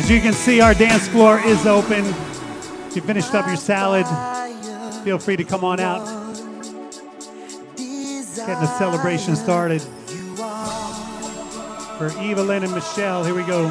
As you can see, our dance floor is open. If you finished up your salad, feel free to come on out. Getting the celebration started. For Ivelin and Michelle, here we go.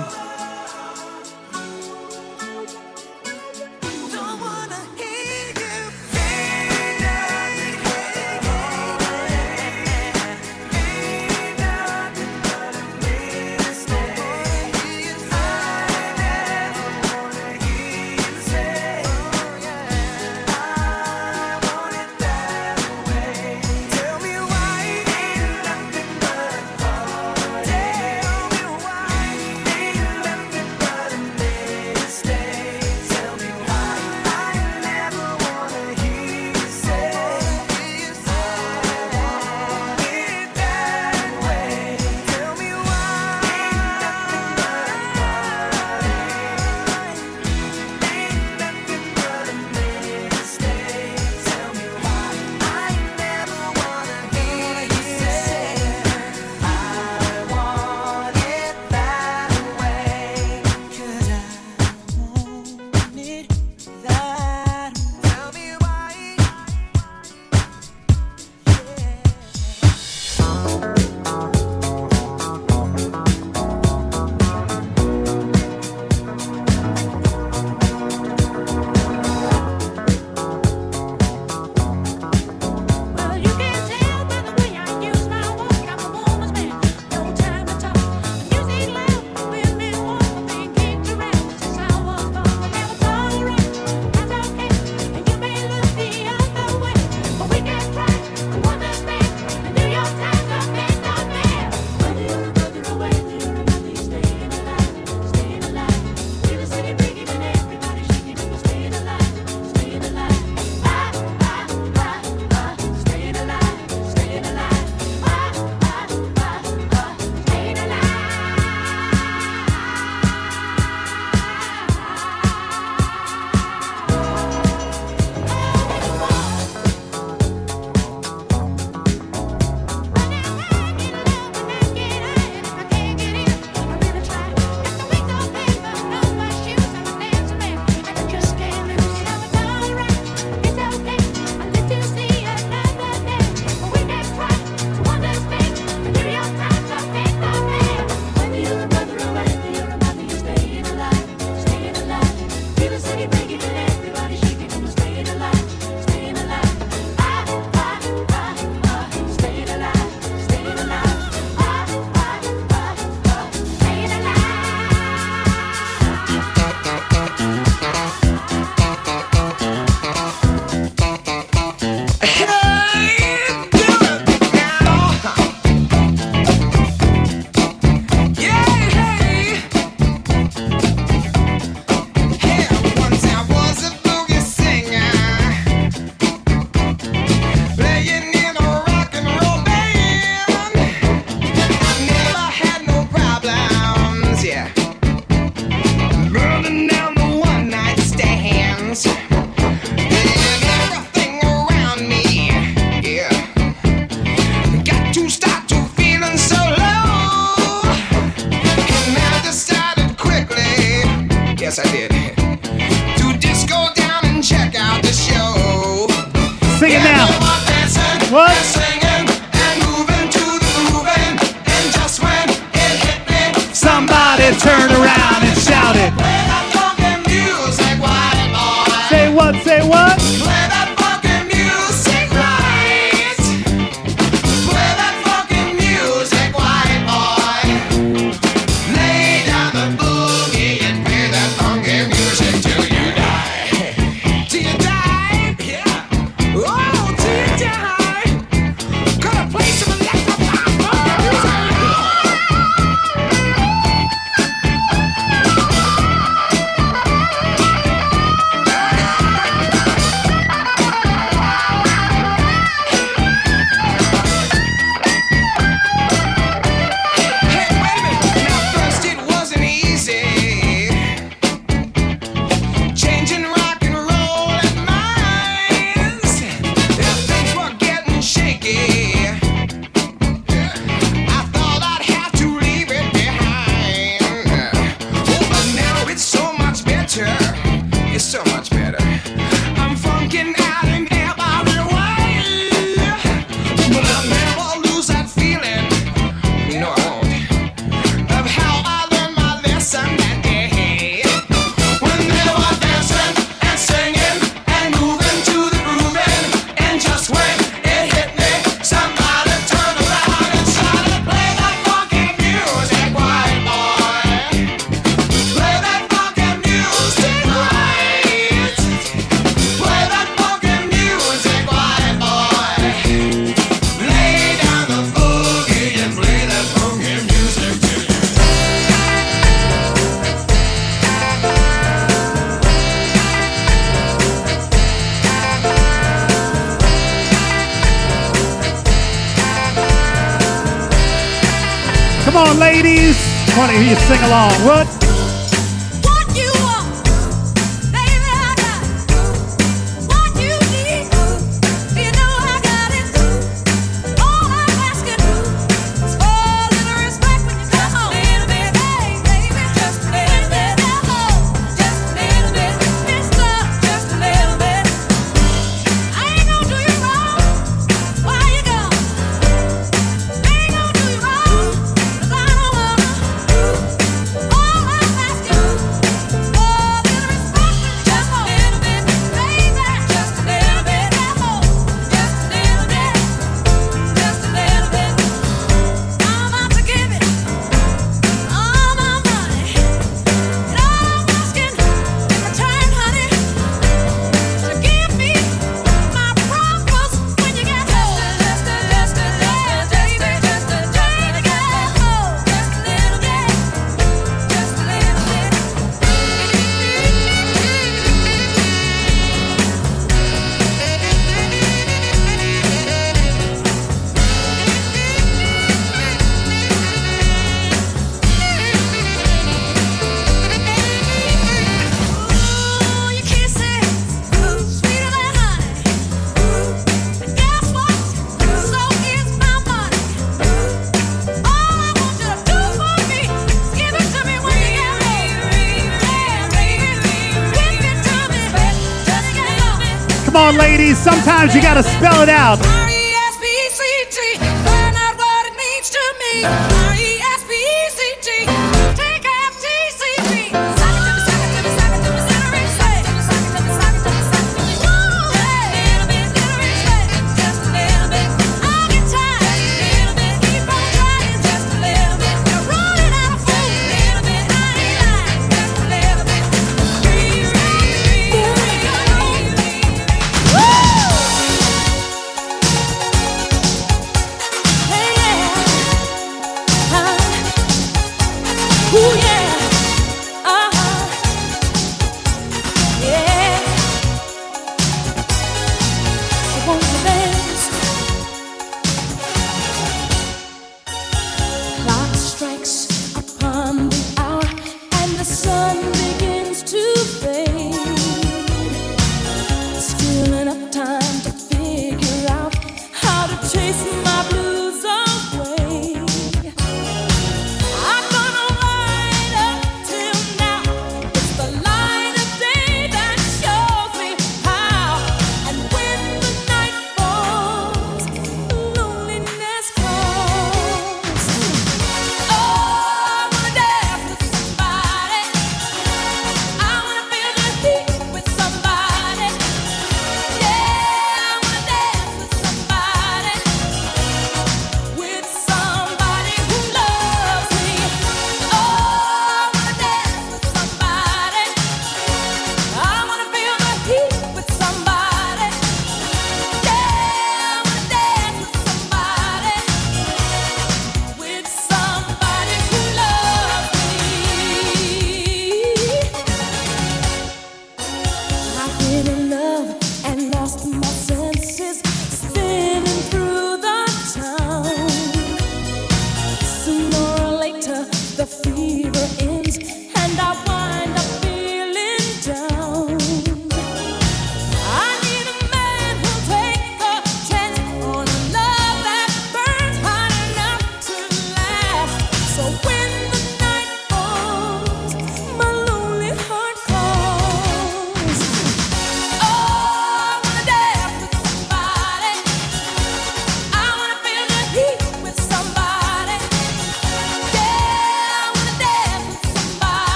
Sing along. What? Sometimes you gotta spell it out.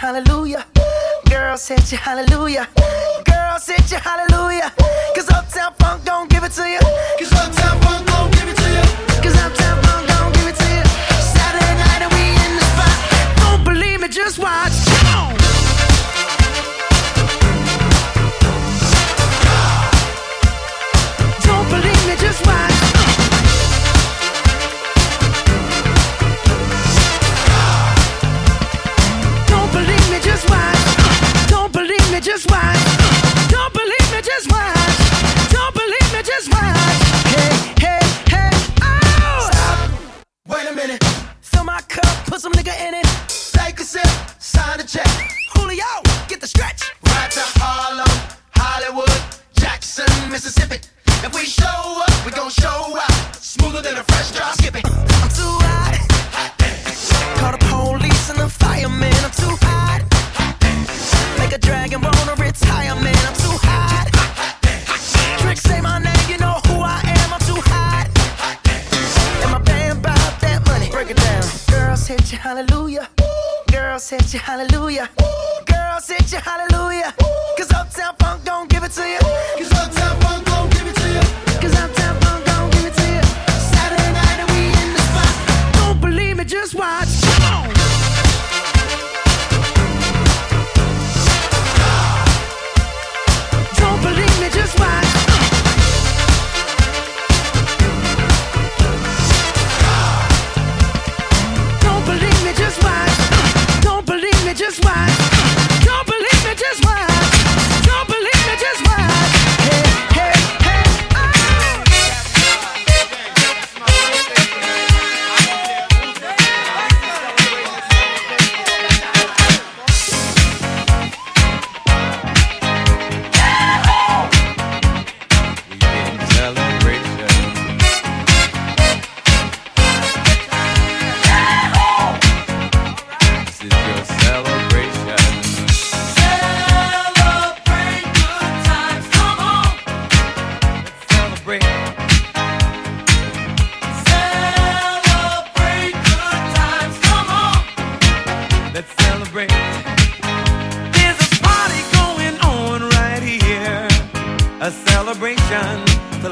hallelujah. Girls hit you hallelujah. Girls hit you hallelujah. Cause Uptown Funk don't give it to you. Alex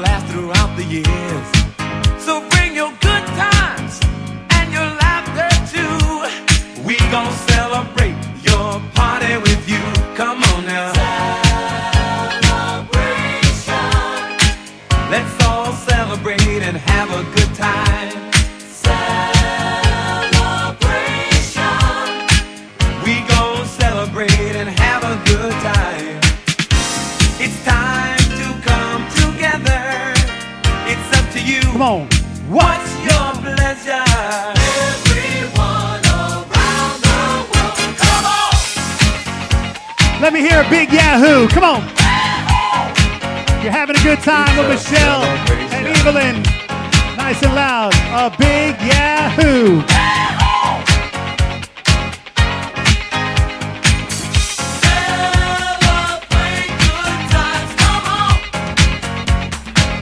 last throughout the years. So bring your good times and your laughter too. We gonna celebrate. a big Yahoo. Come on. You're having a good time with Michelle and Ivelin. Nice and loud. A big Yahoo.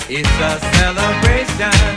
It's a celebration.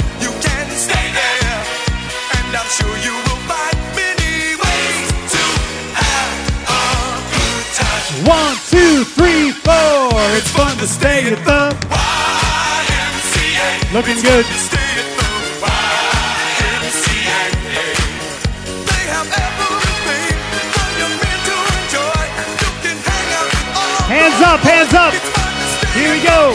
One, two, three, four. It's fun to stay at the YMCA. Looking it's good. Fun to stay at the YMCA. They have everything for your men to enjoy. You can hang out with all Hands up, hands up. Here we go.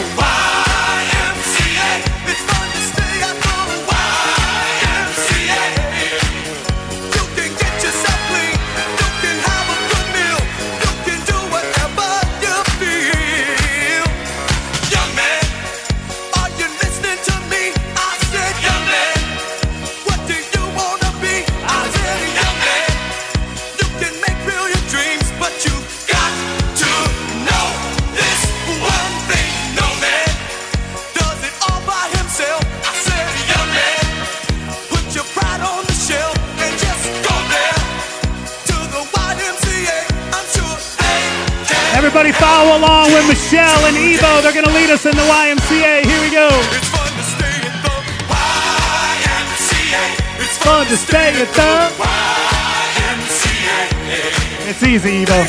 YMCA, though.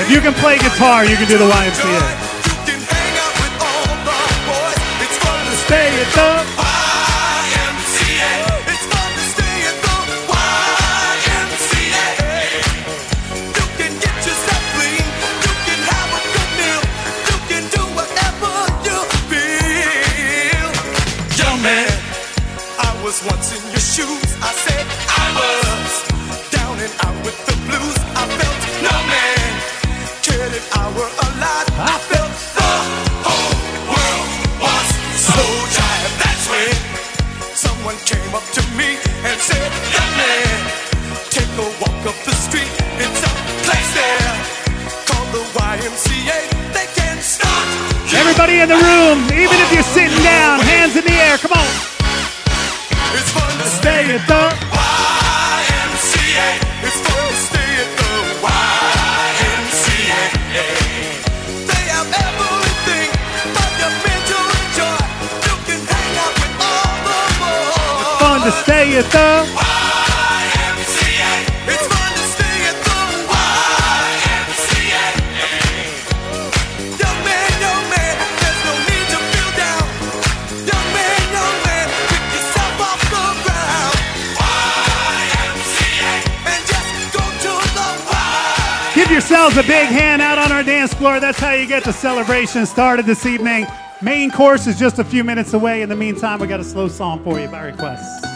If you can play guitar, you can do the YMCA. in the room, even if you're sitting down, hands in the air, come on. It's fun to stay at the YMCA. It's fun to stay at the YMCA. They have everything fundamental joy. You can hang out with all the boys. It's fun to stay at the yourselves a big hand out on our dance floor. That's how you get the celebration started this evening. Main course is just a few minutes away. In the meantime, we got a slow song for you by request.